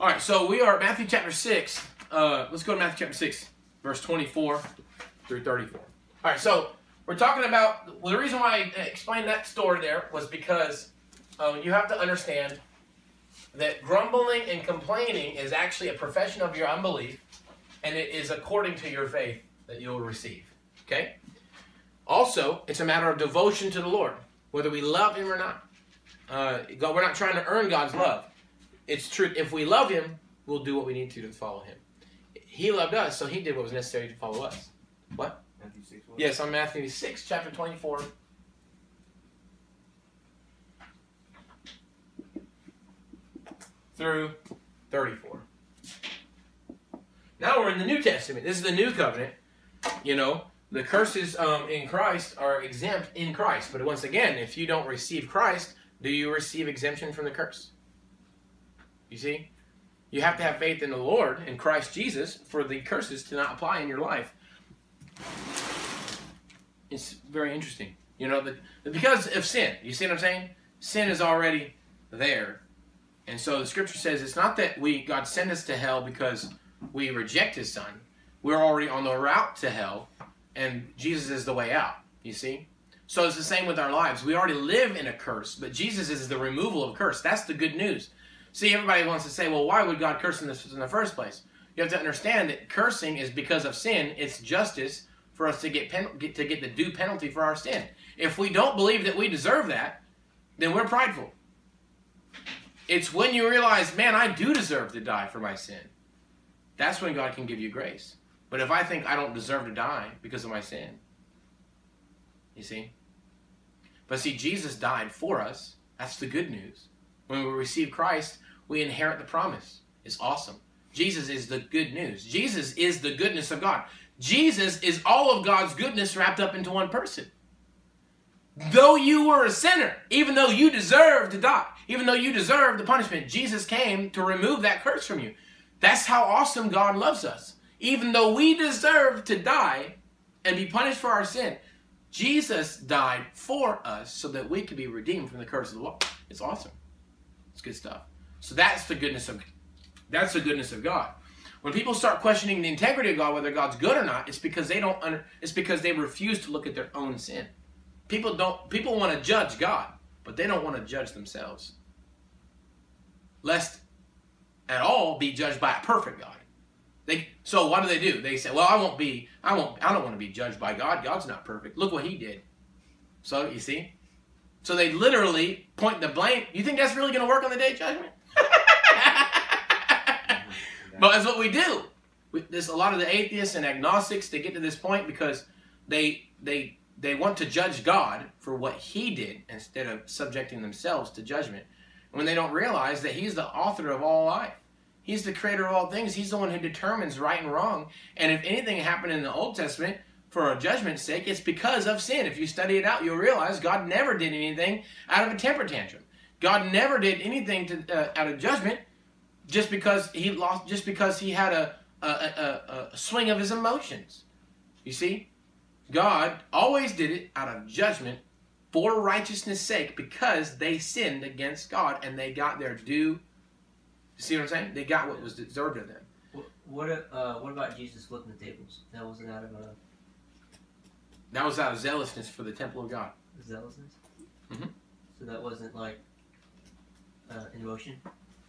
All right, so we are at Matthew chapter 6. Uh, let's go to Matthew chapter 6, verse 24 through 34. All right, so we're talking about well, the reason why I explained that story there was because um, you have to understand that grumbling and complaining is actually a profession of your unbelief, and it is according to your faith that you'll receive. Okay? Also, it's a matter of devotion to the Lord, whether we love Him or not. Uh, we're not trying to earn God's love. It's true. If we love Him, we'll do what we need to to follow Him. He loved us, so He did what was necessary to follow us. What? Matthew 6. what? Yes, on Matthew 6, chapter 24. Through 34. Now we're in the New Testament. This is the new covenant. You know, the curses um, in Christ are exempt in Christ. But once again, if you don't receive Christ, do you receive exemption from the curse? You see? You have to have faith in the Lord, in Christ Jesus, for the curses to not apply in your life it's very interesting. You know, the, because of sin. You see what I'm saying? Sin is already there. And so the scripture says it's not that we God sent us to hell because we reject his son. We're already on the route to hell, and Jesus is the way out. You see? So it's the same with our lives. We already live in a curse, but Jesus is the removal of curse. That's the good news. See, everybody wants to say, well, why would God curse in this in the first place? You have to understand that cursing is because of sin. It's justice for us to get, pen, get to get the due penalty for our sin. If we don't believe that we deserve that, then we're prideful. It's when you realize, man, I do deserve to die for my sin. That's when God can give you grace. But if I think I don't deserve to die because of my sin, you see? But see, Jesus died for us. That's the good news. When we receive Christ, we inherit the promise. It's awesome. Jesus is the good news. Jesus is the goodness of God. Jesus is all of God's goodness wrapped up into one person. Though you were a sinner, even though you deserved to die, even though you deserved the punishment, Jesus came to remove that curse from you. That's how awesome God loves us. Even though we deserve to die and be punished for our sin, Jesus died for us so that we could be redeemed from the curse of the law. It's awesome. It's good stuff. So that's the goodness of that's the goodness of God. When people start questioning the integrity of God, whether God's good or not, it's because they don't under, it's because they refuse to look at their own sin. People don't people want to judge God, but they don't want to judge themselves. Lest at all be judged by a perfect God. They so what do they do? They say, "Well, I won't be I won't I don't want to be judged by God. God's not perfect. Look what he did." So, you see? So they literally point the blame. You think that's really going to work on the day of judgment? But that's what we do. We, there's a lot of the atheists and agnostics they get to this point because they they they want to judge God for what He did instead of subjecting themselves to judgment. When they don't realize that He's the author of all life, He's the creator of all things. He's the one who determines right and wrong. And if anything happened in the Old Testament for a judgment's sake, it's because of sin. If you study it out, you'll realize God never did anything out of a temper tantrum. God never did anything to, uh, out of judgment just because he lost, just because he had a, a, a, a swing of his emotions. You see, God always did it out of judgment for righteousness' sake because they sinned against God and they got their due. See what I'm saying? They got what was deserved of them. What what, uh, what about Jesus flipping the tables? That wasn't out of a That was out of zealousness for the temple of God. zealousness. Mhm. So that wasn't like uh, emotion.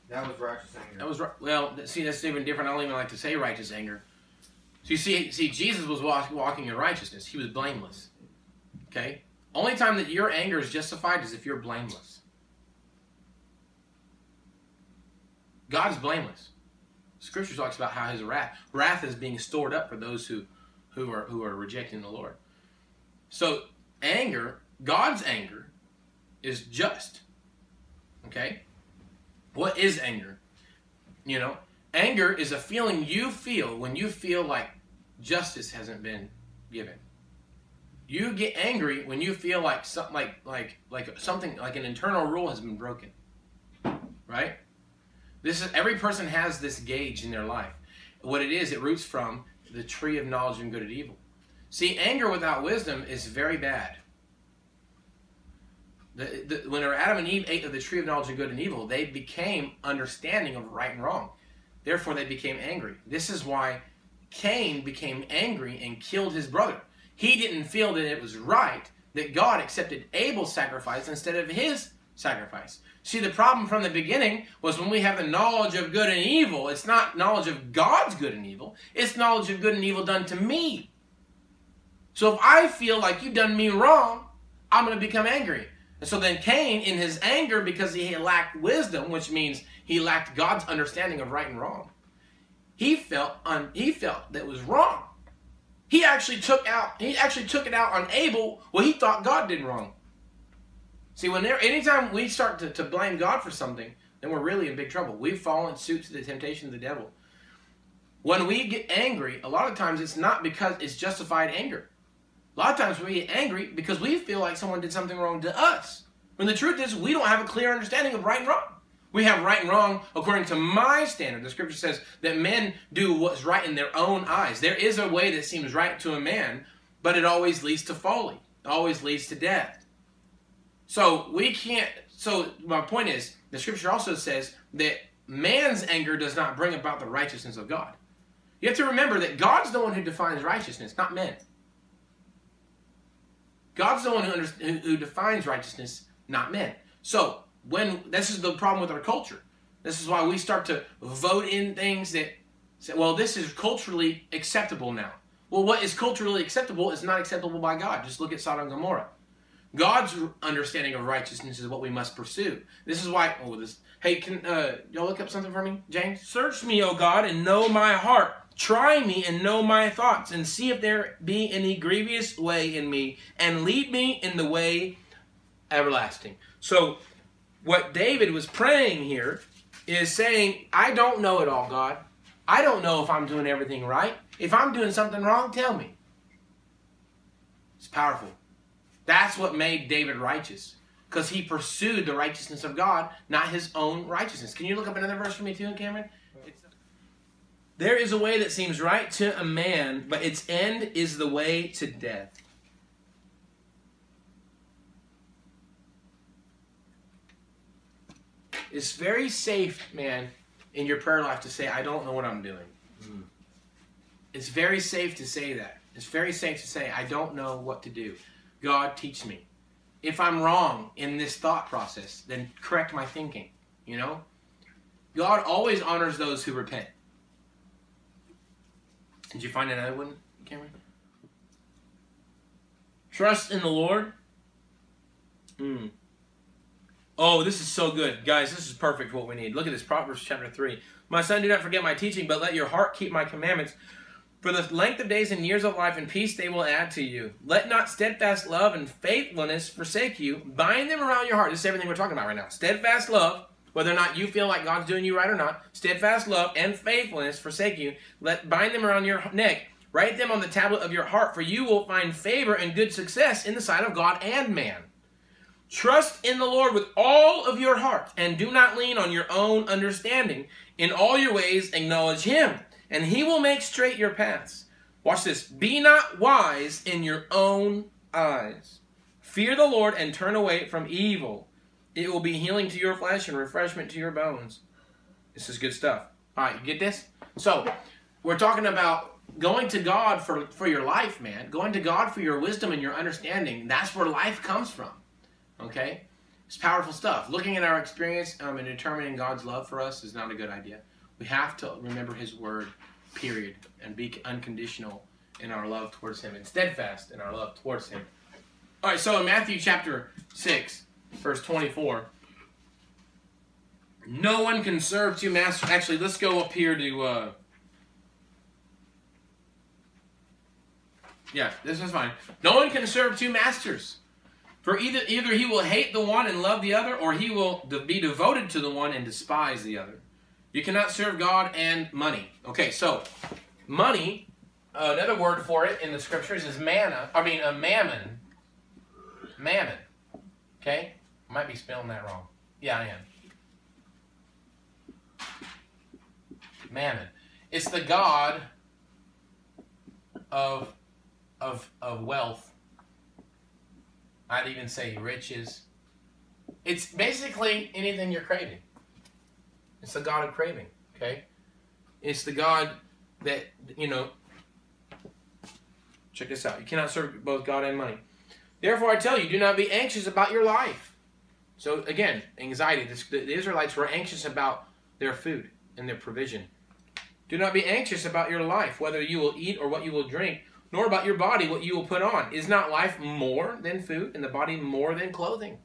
That was righteous anger. That was ri- well. See, that's even different. I don't even like to say righteous anger. So you see, see, Jesus was walk, walking in righteousness. He was blameless. Okay. Only time that your anger is justified is if you're blameless. God is blameless. Scripture talks about how His wrath, wrath is being stored up for those who, who are who are rejecting the Lord. So anger, God's anger, is just. Okay. What is anger? You know, anger is a feeling you feel when you feel like justice hasn't been given. You get angry when you feel like something like like like something like an internal rule has been broken. Right? This is every person has this gauge in their life. What it is, it roots from the tree of knowledge and good and evil. See, anger without wisdom is very bad. The, the, when Adam and Eve ate of the tree of knowledge of good and evil, they became understanding of right and wrong. Therefore, they became angry. This is why Cain became angry and killed his brother. He didn't feel that it was right that God accepted Abel's sacrifice instead of his sacrifice. See, the problem from the beginning was when we have the knowledge of good and evil, it's not knowledge of God's good and evil, it's knowledge of good and evil done to me. So if I feel like you've done me wrong, I'm going to become angry. And so then Cain, in his anger, because he lacked wisdom, which means he lacked God's understanding of right and wrong, he felt un, he felt that was wrong. He actually took out he actually took it out on Abel what he thought God did wrong. See, when there anytime we start to, to blame God for something, then we're really in big trouble. We've fallen suit to the temptation of the devil. When we get angry, a lot of times it's not because it's justified anger. A lot of times we get angry because we feel like someone did something wrong to us. When the truth is, we don't have a clear understanding of right and wrong. We have right and wrong according to my standard. The scripture says that men do what's right in their own eyes. There is a way that seems right to a man, but it always leads to folly, it always leads to death. So we can't. So my point is, the scripture also says that man's anger does not bring about the righteousness of God. You have to remember that God's the one who defines righteousness, not men. God's the one who, who, who defines righteousness, not men. So when this is the problem with our culture. This is why we start to vote in things that say, well, this is culturally acceptable now. Well, what is culturally acceptable is not acceptable by God. Just look at Sodom and Gomorrah. God's understanding of righteousness is what we must pursue. This is why. Oh, this. Hey, can uh, y'all look up something for me, James? Search me, O God, and know my heart. Try me and know my thoughts, and see if there be any grievous way in me, and lead me in the way everlasting. So what David was praying here is saying, I don't know it all, God. I don't know if I'm doing everything right. If I'm doing something wrong, tell me. It's powerful. That's what made David righteous. Because he pursued the righteousness of God, not his own righteousness. Can you look up another verse for me too, Cameron? There is a way that seems right to a man, but its end is the way to death. It's very safe, man, in your prayer life to say, I don't know what I'm doing. Mm. It's very safe to say that. It's very safe to say, I don't know what to do. God, teach me. If I'm wrong in this thought process, then correct my thinking. You know? God always honors those who repent. Did you find another one, Cameron? Trust in the Lord. Mm. Oh, this is so good. Guys, this is perfect what we need. Look at this, Proverbs chapter 3. My son, do not forget my teaching, but let your heart keep my commandments. For the length of days and years of life and peace they will add to you. Let not steadfast love and faithfulness forsake you. Bind them around your heart. This is everything we're talking about right now. Steadfast love, whether or not you feel like God's doing you right or not. Steadfast love and faithfulness forsake you. Let bind them around your neck. Write them on the tablet of your heart, for you will find favor and good success in the sight of God and man. Trust in the Lord with all of your heart and do not lean on your own understanding. In all your ways, acknowledge Him, and He will make straight your paths. Watch this. Be not wise in your own eyes. Fear the Lord and turn away from evil. It will be healing to your flesh and refreshment to your bones. This is good stuff. All right, you get this? So, we're talking about going to God for, for your life, man. Going to God for your wisdom and your understanding. That's where life comes from. Okay? It's powerful stuff. Looking at our experience um, and determining God's love for us is not a good idea. We have to remember His word, period, and be unconditional in our love towards Him and steadfast in our love towards Him. All right, so in Matthew chapter 6, verse 24, no one can serve two masters. Actually, let's go up here to. Uh, yeah, this is fine. No one can serve two masters. For either, either he will hate the one and love the other, or he will be devoted to the one and despise the other. You cannot serve God and money. Okay, so money, uh, another word for it in the scriptures is manna. I mean, a mammon. Mammon. Okay? I might be spelling that wrong. Yeah, I am. Mammon. It's the god of of of wealth I'd even say riches, It's basically anything you're craving. It's the God of craving, okay? It's the God that, you know, check this out. You cannot serve both God and money. Therefore, I tell you, do not be anxious about your life. So, again, anxiety. The Israelites were anxious about their food and their provision. Do not be anxious about your life, whether you will eat or what you will drink, nor about your body, what you will put on. Is not life more than food, and the body more than clothing?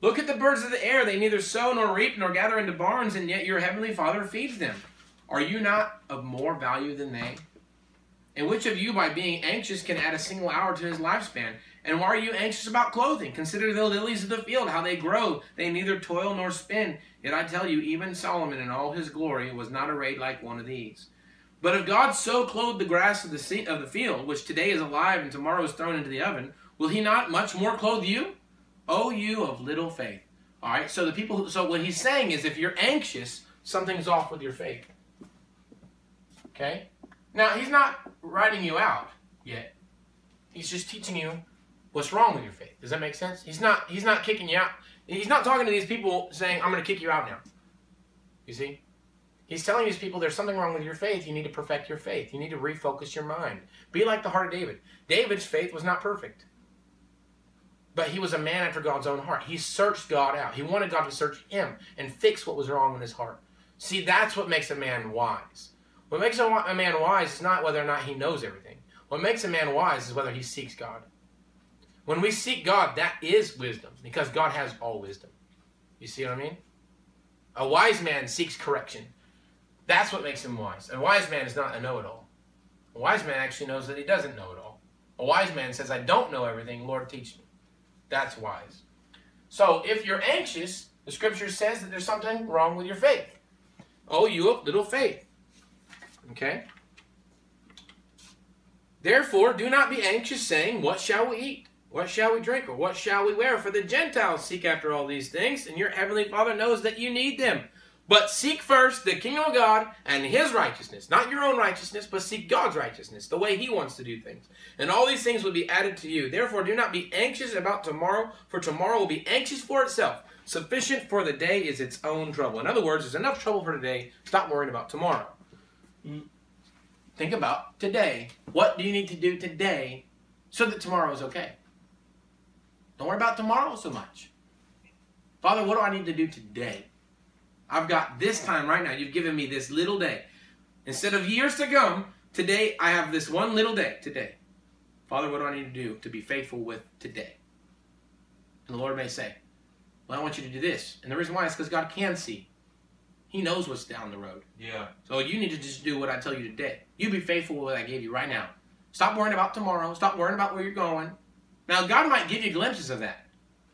Look at the birds of the air. They neither sow nor reap nor gather into barns, and yet your heavenly Father feeds them. Are you not of more value than they? And which of you, by being anxious, can add a single hour to his lifespan? And why are you anxious about clothing? Consider the lilies of the field, how they grow. They neither toil nor spin. Yet I tell you, even Solomon in all his glory was not arrayed like one of these. But if God so clothed the grass of the, sea, of the field, which today is alive and tomorrow is thrown into the oven, will he not much more clothe you? O you of little faith. All right, so the people, who, so what he's saying is if you're anxious, something's off with your faith. Okay? Now, he's not writing you out yet. He's just teaching you what's wrong with your faith. Does that make sense? He's not he's not kicking you out. He's not talking to these people saying, I'm going to kick you out now. You see? He's telling these people there's something wrong with your faith. You need to perfect your faith. You need to refocus your mind. Be like the heart of David. David's faith was not perfect. But he was a man after God's own heart. He searched God out. He wanted God to search him and fix what was wrong in his heart. See, that's what makes a man wise. What makes a, man wise is not whether or not he knows everything. What makes a man wise is whether he seeks God. When we seek God, that is wisdom because God has all wisdom. You see what I mean? A wise man seeks correction. That's what makes him wise. A wise man is not a know it all. A wise man actually knows that he doesn't know it all. A wise man says, I don't know everything, Lord, teach me. That's wise. So if you're anxious, the scripture says that there's something wrong with your faith. Oh, you little faith. Okay? Therefore, do not be anxious, saying, What shall we eat? What shall we drink? Or what shall we wear? For the Gentiles seek after all these things, and your heavenly Father knows that you need them. But seek first the kingdom of God and his righteousness. Not your own righteousness, but seek God's righteousness, the way he wants to do things. And all these things will be added to you. Therefore, do not be anxious about tomorrow, for tomorrow will be anxious for itself. Sufficient for the day is its own trouble. In other words, there's enough trouble for today. Stop worrying about tomorrow. Mm. Think about today. What do you need to do today so that tomorrow is okay? Don't worry about tomorrow so much. Father, what do I need to do today? I've got this time right now. You've given me this little day. Instead of years to come, today I have this one little day today. Father, what do I need to do to be faithful with today? And the Lord may say, Well, I want you to do this. And the reason why is because God can see. He knows what's down the road. Yeah. So you need to just do what I tell you today. You be faithful with what I gave you right now. Stop worrying about tomorrow. Stop worrying about where you're going. Now, God might give you glimpses of that.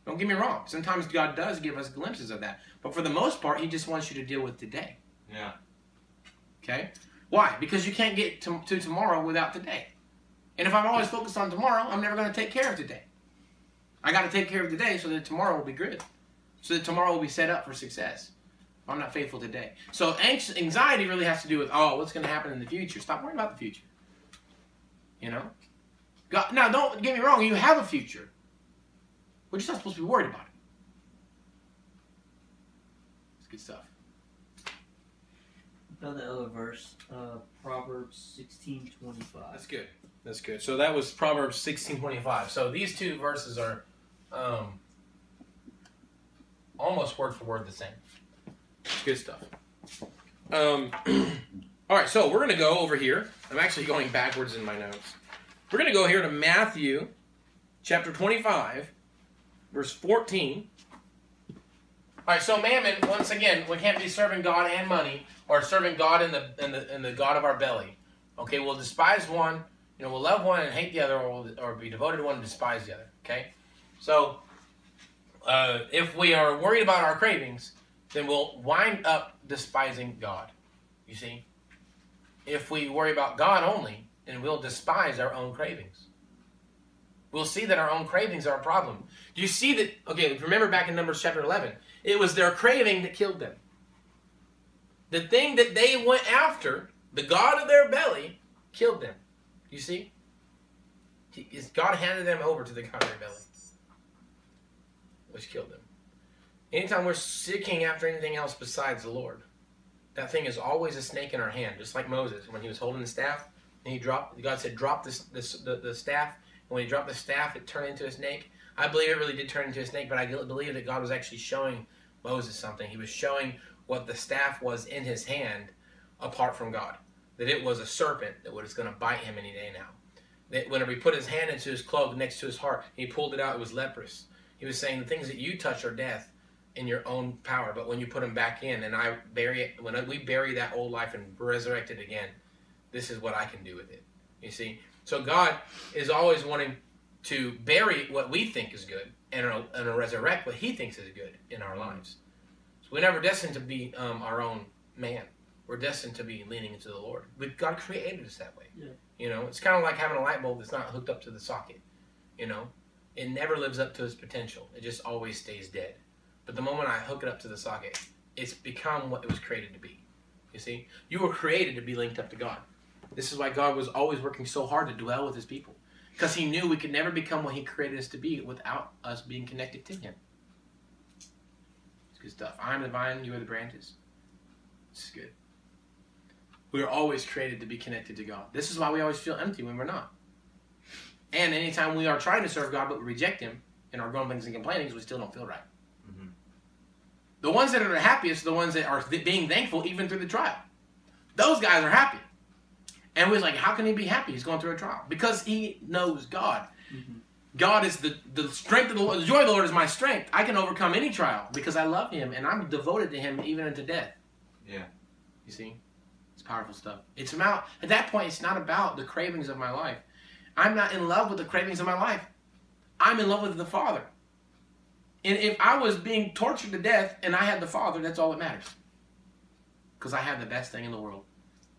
Don't get me wrong. Sometimes God does give us glimpses of that. But for the most part, He just wants you to deal with today. Yeah. Okay? Why? Because you can't get to, to tomorrow without today. And if I'm always focused on tomorrow, I'm never going to take care of today. I got to take care of today so that tomorrow will be good. So that tomorrow will be set up for success. If I'm not faithful today. So anxiety really has to do with, oh, what's going to happen in the future? Stop worrying about the future. You know? God, now, don't get me wrong. You have a future. We're just not supposed to be worried about it. It's good stuff. Found the other verse, uh, Proverbs sixteen twenty five. That's good. That's good. So that was Proverbs sixteen twenty five. So these two verses are um, almost word for word the same. Good stuff. Um, all right, so we're going to go over here. I'm actually going backwards in my notes. We're going to go here to Matthew chapter 25, verse 14. All right, so mammon, once again, we can't be serving God and money or serving God in the, in the, in the God of our belly. Okay, we'll despise one, you know, we'll love one and hate the other, or, we'll, or be devoted to one and despise the other. Okay? So, uh, if we are worried about our cravings, then we'll wind up despising God. You see? If we worry about God only, then we'll despise our own cravings. We'll see that our own cravings are a problem. Do you see that? Okay, remember back in Numbers chapter 11, it was their craving that killed them. The thing that they went after, the God of their belly, killed them. You see? God handed them over to the God of their belly, which killed them. Anytime we're seeking after anything else besides the Lord, that thing is always a snake in our hand, just like Moses when he was holding the staff and he dropped. God said, "Drop this, this the, the staff." And when he dropped the staff, it turned into a snake. I believe it really did turn into a snake, but I believe that God was actually showing Moses something. He was showing what the staff was in his hand, apart from God. That it was a serpent that was going to bite him any day now. That whenever he put his hand into his cloak next to his heart, he pulled it out. It was leprous. He was saying the things that you touch are death in your own power, but when you put them back in, and I bury it, when we bury that old life and resurrect it again, this is what I can do with it. You see, so God is always wanting to bury what we think is good and, and resurrect what He thinks is good in our lives. So we're never destined to be um, our own man. We're destined to be leaning into the Lord. But God created us that way. Yeah. You know, it's kind of like having a light bulb that's not hooked up to the socket. You know, it never lives up to its potential. It just always stays dead. But the moment I hook it up to the socket, it's become what it was created to be. You see, you were created to be linked up to God. This is why God was always working so hard to dwell with His people, because He knew we could never become what He created us to be without us being connected to Him. It's good stuff. I am the vine, you are the branches. This is good. We are always created to be connected to God. This is why we always feel empty when we're not. And anytime we are trying to serve God but we reject Him in our grumblings and complainings, we still don't feel right. The ones that are the happiest are the ones that are being thankful even through the trial. Those guys are happy. And we're like, how can he be happy? He's going through a trial. Because he knows God. Mm-hmm. God is the, the strength of the Lord. The joy of the Lord is my strength. I can overcome any trial because I love him and I'm devoted to him even unto death. Yeah. You see? It's powerful stuff. It's about, at that point, it's not about the cravings of my life. I'm not in love with the cravings of my life. I'm in love with the Father. And if I was being tortured to death and I had the Father, that's all that matters. Because I have the best thing in the world.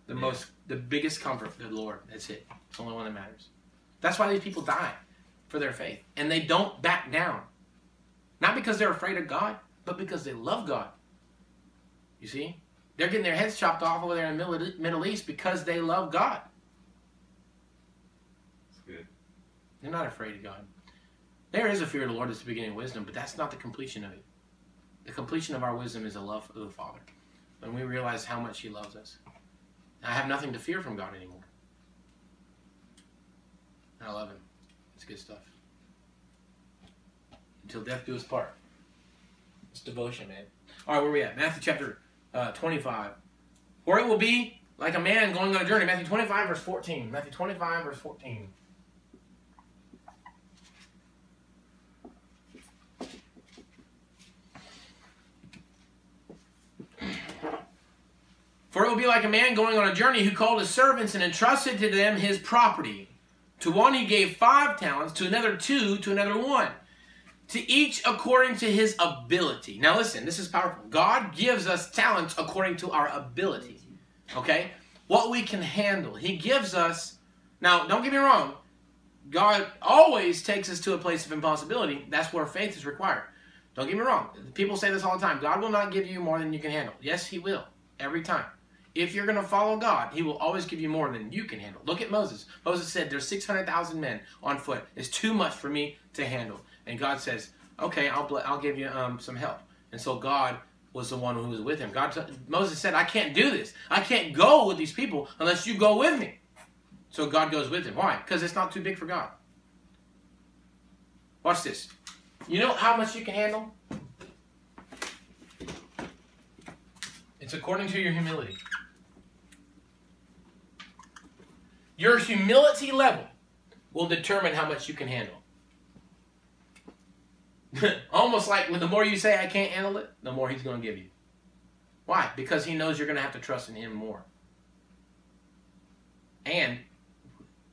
The yeah. most, the biggest comfort, the Lord. That's it. It's the only one that matters. That's why these people die for their faith. And they don't back down. Not because they're afraid of God, but because they love God. You see? They're getting their heads chopped off over there in the Middle East because they love God. That's good. They're not afraid of God. There is a fear of the Lord that's the beginning of wisdom, but that's not the completion of it. The completion of our wisdom is a love for the Father. When we realize how much He loves us. I have nothing to fear from God anymore. I love Him. It's good stuff. Until death do us part. It's devotion, man. All right, where are we at? Matthew chapter uh, 25. Or it will be like a man going on a journey. Matthew 25, verse 14. Matthew 25, verse 14. For it will be like a man going on a journey who called his servants and entrusted to them his property. To one he gave five talents, to another two, to another one. To each according to his ability. Now listen, this is powerful. God gives us talents according to our ability. Okay? What we can handle. He gives us, now don't get me wrong, God always takes us to a place of impossibility. That's where faith is required. Don't get me wrong. People say this all the time. God will not give you more than you can handle. Yes, He will. Every time. If you're going to follow God, He will always give you more than you can handle. Look at Moses. Moses said, There's 600,000 men on foot. It's too much for me to handle. And God says, Okay, I'll, I'll give you um, some help. And so God was the one who was with him. God, Moses said, I can't do this. I can't go with these people unless you go with me. So God goes with him. Why? Because it's not too big for God. Watch this. You know how much you can handle? It's according to your humility. Your humility level will determine how much you can handle. Almost like when the more you say I can't handle it, the more he's going to give you. Why? Because he knows you're going to have to trust in him more. And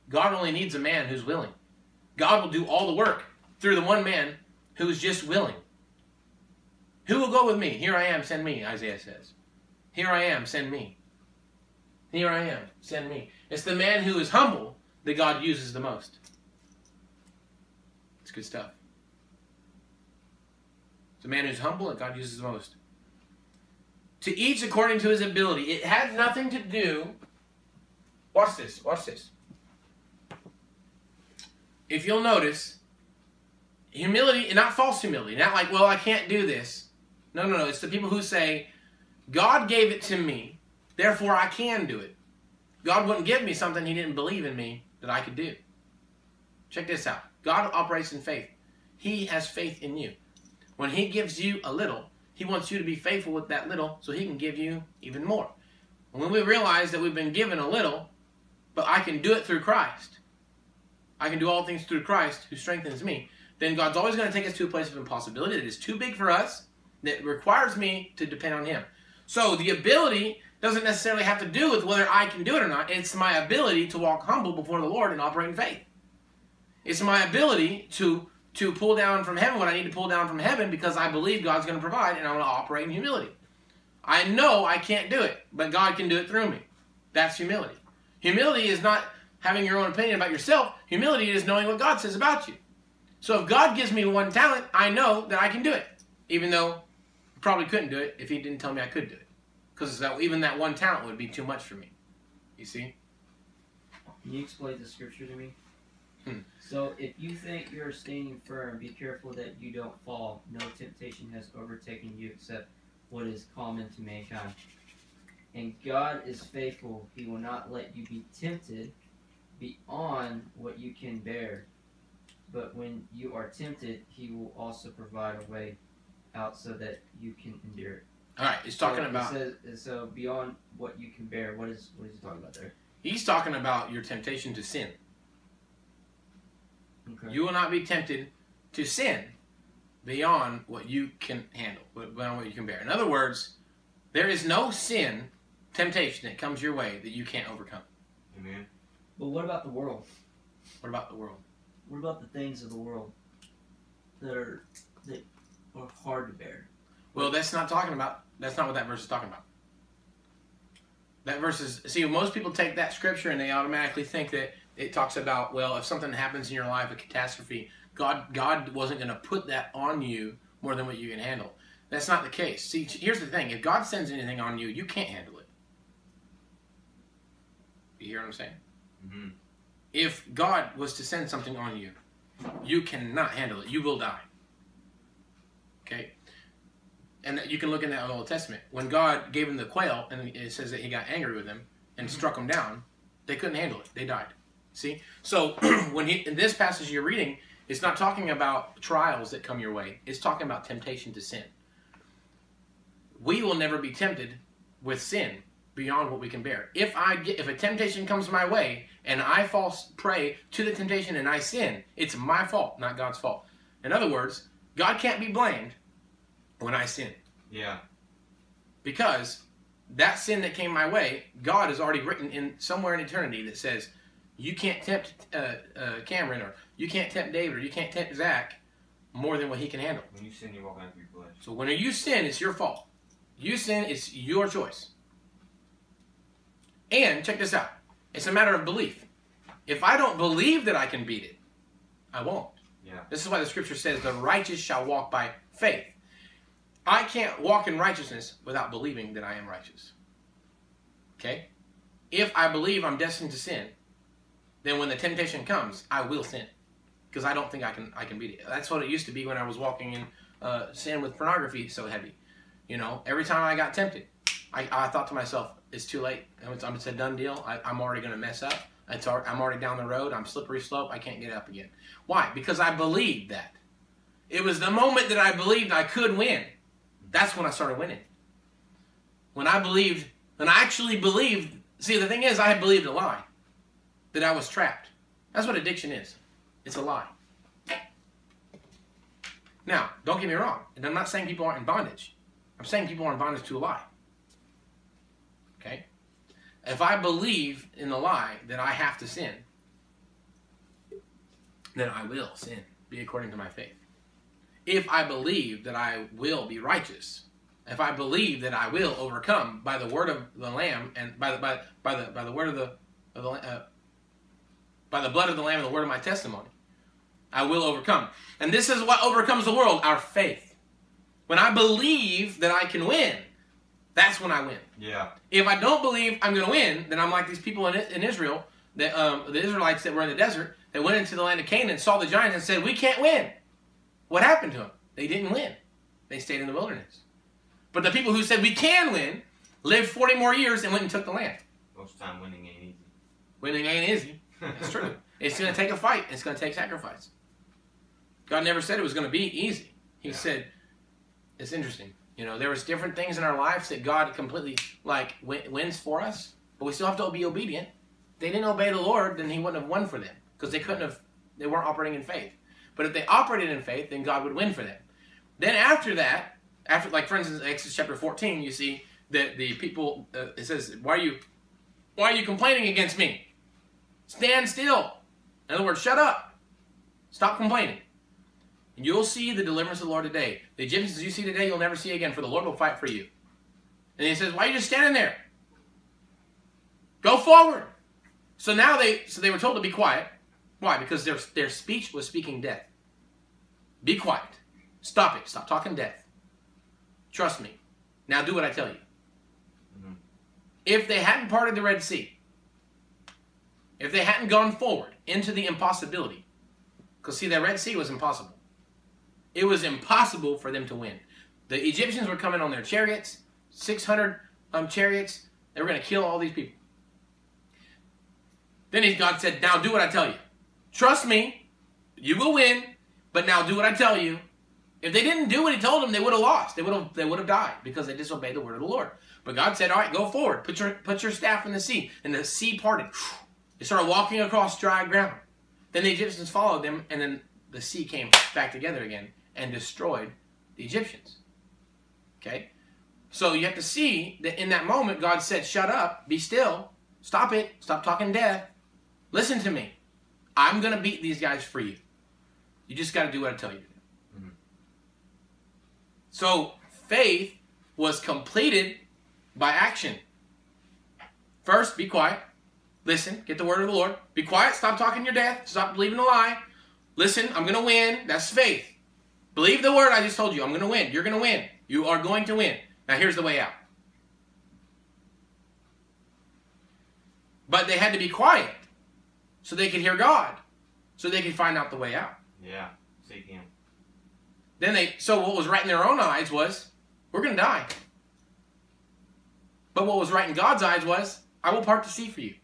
God only needs a man who's willing. God will do all the work through the one man who's just willing. Who will go with me? Here I am, send me, Isaiah says. Here I am, send me. Here I am, send me. It's the man who is humble that God uses the most. It's good stuff. It's the man who's humble that God uses the most. To each according to his ability. It has nothing to do. Watch this. Watch this. If you'll notice, humility, not false humility, not like, well, I can't do this. No, no, no. It's the people who say, God gave it to me, therefore I can do it. God wouldn't give me something He didn't believe in me that I could do. Check this out God operates in faith, He has faith in you. When He gives you a little, He wants you to be faithful with that little so He can give you even more. And when we realize that we've been given a little, but I can do it through Christ, I can do all things through Christ who strengthens me, then God's always going to take us to a place of impossibility that is too big for us, that requires me to depend on Him. So the ability doesn't necessarily have to do with whether I can do it or not. It's my ability to walk humble before the Lord and operate in faith. It's my ability to to pull down from heaven what I need to pull down from heaven because I believe God's going to provide and I'm going to operate in humility. I know I can't do it, but God can do it through me. That's humility. Humility is not having your own opinion about yourself. Humility is knowing what God says about you. So if God gives me one talent, I know that I can do it, even though I probably couldn't do it if He didn't tell me I could do it because that, even that one talent would be too much for me. You see? Can you explain the scripture to me? Hmm. So, if you think you're standing firm, be careful that you don't fall. No temptation has overtaken you except what is common to mankind. And God is faithful. He will not let you be tempted beyond what you can bear. But when you are tempted, He will also provide a way out so that you can endure it. All right, he's talking so about. It says, so beyond what you can bear. What is what is he talking about there? He's talking about your temptation to sin. Okay. You will not be tempted to sin beyond what you can handle, beyond what you can bear. In other words, there is no sin, temptation that comes your way that you can't overcome. Amen. But what about the world? What about the world? What about the things of the world that are that are hard to bear? Well, that's not talking about. That's not what that verse is talking about. That verse is. See, most people take that scripture and they automatically think that it talks about well, if something happens in your life, a catastrophe, God God wasn't going to put that on you more than what you can handle. That's not the case. See, here's the thing: if God sends anything on you, you can't handle it. You hear what I'm saying? Mm-hmm. If God was to send something on you, you cannot handle it. You will die. Okay? And you can look in that Old Testament. When God gave him the quail, and it says that he got angry with them and mm-hmm. struck them down, they couldn't handle it. They died. See? So when he in this passage you're reading, it's not talking about trials that come your way. It's talking about temptation to sin. We will never be tempted with sin beyond what we can bear. If I get if a temptation comes my way and I fall prey to the temptation and I sin, it's my fault, not God's fault. In other words, God can't be blamed when I sin. Yeah. Because that sin that came my way, God has already written in somewhere in eternity that says, you can't tempt uh, uh, Cameron or you can't tempt David or you can't tempt Zach more than what he can handle. When you sin, you walk after your flesh. So when you sin, it's your fault. You sin, it's your choice. And check this out. It's a matter of belief. If I don't believe that I can beat it, I won't. Yeah. This is why the scripture says the righteous shall walk by faith. I can't walk in righteousness without believing that I am righteous. Okay? If I believe I'm destined to sin, then when the temptation comes, I will sin. Because I don't think I can I can beat it. That's what it used to be when I was walking in uh, sin with pornography so heavy. You know, every time I got tempted, I, I thought to myself, it's too late. It's, it's a done deal. I, I'm already going to mess up. It's, I'm already down the road. I'm slippery slope. I can't get up again. Why? Because I believed that. It was the moment that I believed I could win. That's when I started winning. When I believed, when I actually believed, see, the thing is, I had believed a lie that I was trapped. That's what addiction is it's a lie. Now, don't get me wrong, and I'm not saying people aren't in bondage. I'm saying people are in bondage to a lie. Okay? If I believe in the lie that I have to sin, then I will sin, be according to my faith. If I believe that I will be righteous, if I believe that I will overcome by the word of the Lamb and by the by, by the by the word of the, of the uh, by the blood of the Lamb and the word of my testimony, I will overcome. And this is what overcomes the world: our faith. When I believe that I can win, that's when I win. Yeah. If I don't believe I'm going to win, then I'm like these people in, in Israel, that, um, the Israelites that were in the desert, that went into the land of Canaan, saw the giants, and said, "We can't win." What happened to them? They didn't win. They stayed in the wilderness. But the people who said we can win lived 40 more years and went and took the land. Most of the time, winning ain't easy. Winning ain't easy. It's true. It's going to take a fight. It's going to take sacrifice. God never said it was going to be easy. He Yeah. said, it's interesting. You know, there was different things in our lives that God completely like win- wins for us, but we still have to be obedient. If they didn't obey the Lord, then He wouldn't have won for them because they couldn't have. They weren't operating in faith. But if they operated in faith, then God would win for them. Then after that, after like for instance, Exodus chapter fourteen, you see that the people. Uh, it says, "Why are you, why are you complaining against me? Stand still." In other words, shut up. Stop complaining. And you'll see the deliverance of the Lord today. The Egyptians you see today, you'll never see again, for the Lord will fight for you. And he says, Why are you just standing there? Go forward. So now they so they were told to be quiet. Why? Because their their speech was speaking death. Be quiet. Stop it. Stop talking death. Trust me. Now do what I tell you. Mhm. If they hadn't parted the Red Sea, if they hadn't gone forward into the impossibility, because see, the Red Sea was impossible. It was impossible for them to win. The Egyptians were coming on their chariots, 600 um, chariots. They were going to kill all these people. Then he, God said, Now do what I tell you. Trust me, you will win, but now do what I tell you. If they didn't do what he told them, they would have lost. They would have they would have died because they disobeyed the word of the Lord. But God said, All right, go forward. Put your put your staff in the sea. And the sea parted. They started walking across dry ground. Then the Egyptians followed them, and then the sea came back together again and destroyed the Egyptians. Okay? So you have to see that in that moment, God said, Shut up, be still, stop it, stop talking death, listen to me. I'm going to beat these guys for you. You just got to do what I tell you to do. Mhm. So faith was completed by action. First, be quiet. Listen, get the word of the Lord. Be quiet, stop talking your death, stop believing a lie. Listen, I'm going to win. That's faith. Believe the word I just told you. I'm going to win. You're going to win. You are going to win. Now, here's the way out. But they had to be quiet so they could hear God, so they could find out the way out. Yeah. Seek him. Then they, so what was right in their own eyes was, we're going to die. But what was right in God's eyes was, I will part the sea for you.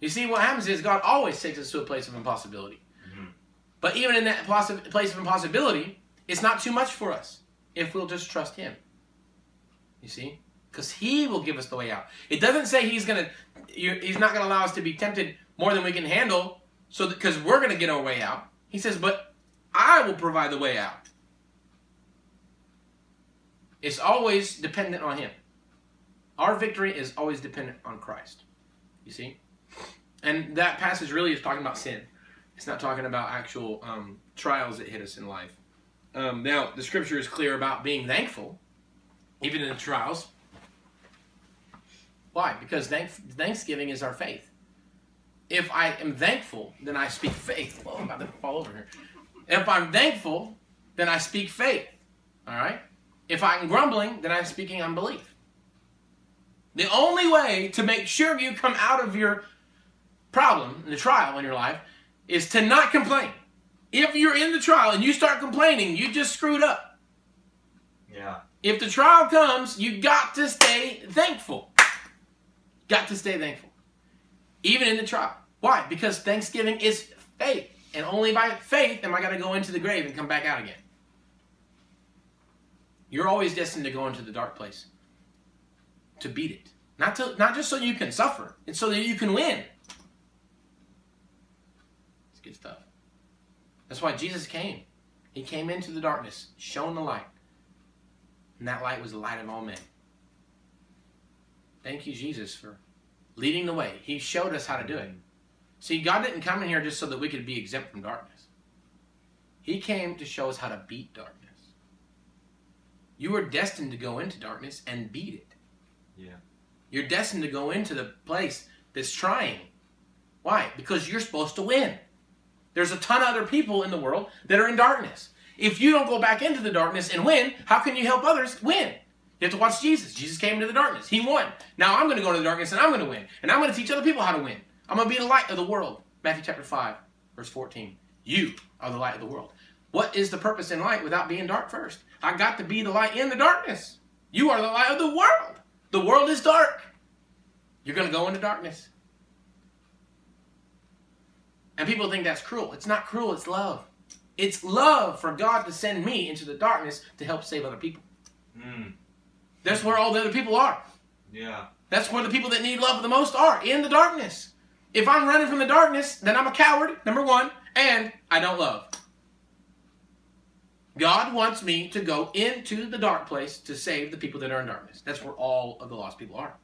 You see, what happens is God always takes us to a place of impossibility. Mhm. But even in that place of impossibility, it's not too much for us if we'll just trust Him. You see? Because He will give us the way out. It doesn't say He's going to, He's not going to allow us to be tempted more than we can handle so because we're going to get our way out. He says, but I will provide the way out. It's always dependent on Him. Our victory is always dependent on Christ. You see? And that passage really is talking about sin. It's not talking about actual um, trials that hit us in life. Um, now, the scripture is clear about being thankful, even in trials. Why? Because thank- thanksgiving is our faith. If I am thankful, then I speak faith. Oh, I'm about to fall over here. If I'm thankful, then I speak faith. All right? If I'm grumbling, then I'm speaking unbelief. The only way to make sure you come out of your problem, the trial in your life, is to not complain. If you're in the trial and you start complaining, you just screwed up. Yeah. If the trial comes, you got to stay thankful. Got to stay thankful. Even in the trial. Why? Because Thanksgiving is faith. And only by faith am I going to go into the grave and come back out again. You're always destined to go into the dark place. To beat it. Not, to, not just so you can suffer, it's so that you can win. It's good stuff. That's why Jesus came. He came into the darkness, shone the light. And that light was the light of all men. Thank you, Jesus, for leading the way. He showed us how to do it. See, God didn't come in here just so that we could be exempt from darkness. He came to show us how to beat darkness. You were destined to go into darkness and beat it. Yeah. You're destined to go into the place that's trying. Why? Because you're supposed to win. There's a ton of other people in the world that are in darkness. If you don't go back into the darkness and win, how can you help others win? You have to watch Jesus. Jesus came into the darkness. He won. Now I'm going to go into the darkness and I'm going to win. And I'm going to teach other people how to win. I'm going to be the light of the world. Matthew chapter 5, verse 14. You are the light of the world. What is the purpose in light without being dark first? I got to be the light in the darkness. You are the light of the world. The world is dark. You're going to go into darkness. And people think that's cruel. It's not cruel, it's love. It's love for God to send me into the darkness to help save other people. Mm. That's where all the other people are. Yeah. That's where the people that need love the most are, in the darkness. If I'm running from the darkness, then I'm a coward, number one, and I don't love. God wants me to go into the dark place to save the people that are in darkness. That's where all of the lost people are.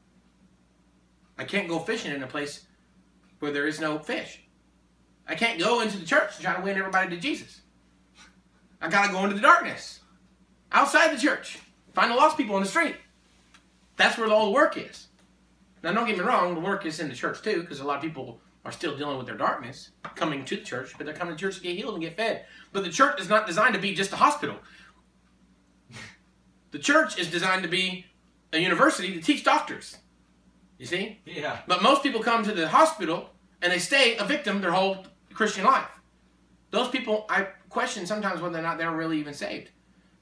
I can't go fishing in a place where there is no fish. I can't go into the church and try to win everybody to Jesus. I gotta go into the darkness. Outside the church. Find the lost people on the street. That's where all the work is. Now, don't get me wrong, the work is in the church too, because a lot of people are still dealing with their darkness, coming to the church, but they're coming to church to get healed and get fed. But the church is not designed to be just a hospital. The church is designed to be a university to teach doctors. You see? Yeah. But most people come to the hospital and they stay a victim their whole Christian life. Those people, I question sometimes whether or not they're really even saved.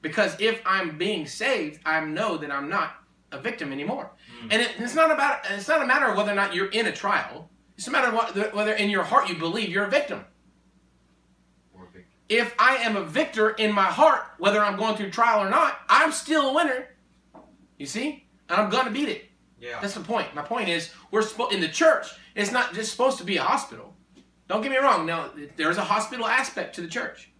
Because if I'm being saved, I know that I'm not a victim anymore. Mm. And it, it's not about it's not a matter of whether or not you're in a trial. It's a matter of what, whether in your heart you believe you're a victim. Or big. If I am a victor in my heart, whether I'm going through trial or not, I'm still a winner. You see? And I'm going to beat it. Yeah. That's the point. My point is, we're spo- in the church. It's not just supposed to be a hospital. Don't get me wrong. Now, there's a hospital aspect to the church,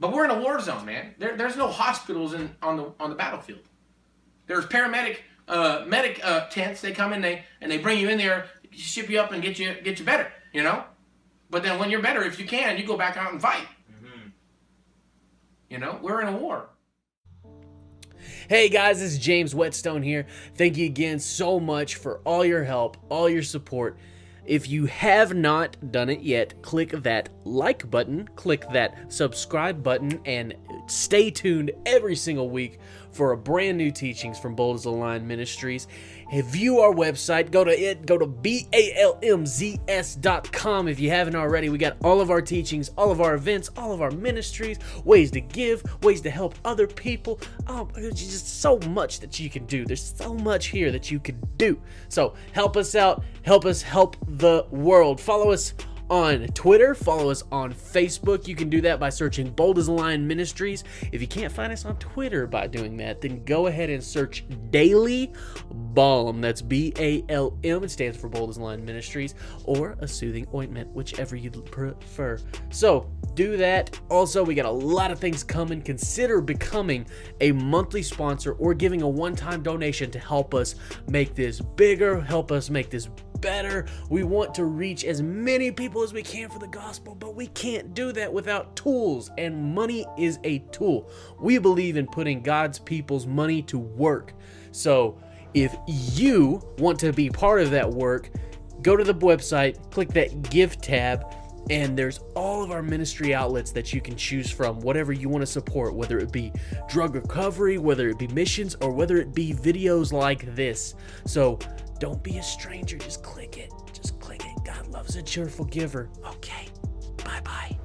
but we're in a war zone, man. There, there's no hospitals in on the on the battlefield. There's paramedic uh, medic uh, tents. They come in, they and they bring you in there, ship you up, and get you get you better. You know. But then when you're better, if you can, you go back out and fight. Mm-hmm. You know, we're in a war. Hey guys, this is James Whetstone here. Thank you again so much for all your help, all your support. If you have not done it yet, click that like button, click that subscribe button, and stay tuned every single week for a brand new teachings from Bold as a Lion Ministries. And view our website, go to it, go to balmzs.com if you haven't already. We got all of our teachings, all of our events, all of our ministries, ways to give, ways to help other people. Oh, there's just so much that you can do. There's so much here that you can do. So help us out, help us help the world. Follow us on Twitter. Follow us on Facebook. You can do that by searching Bold as a Lion Ministries. If you can't find us on Twitter by doing that, then go ahead and search Daily Balm. That's B A L M. It stands for Bold as a Lion Ministries or a soothing ointment, whichever you prefer. So do that. Also, we got a lot of things coming. Consider becoming a monthly sponsor or giving a one time donation to help us make this bigger, help us make this better. We want to reach as many people as we can for the gospel, but we can't do that without tools, and money is a tool. We believe in putting God's people's money to work. So, if you want to be part of that work, go to the website, click that give tab, and there's all of our ministry outlets that you can choose from, whatever you want to support, whether it be drug recovery, whether it be missions, or whether it be videos like this. So don't be a stranger, just click it. Just click it. God loves a cheerful giver. Okay, bye bye.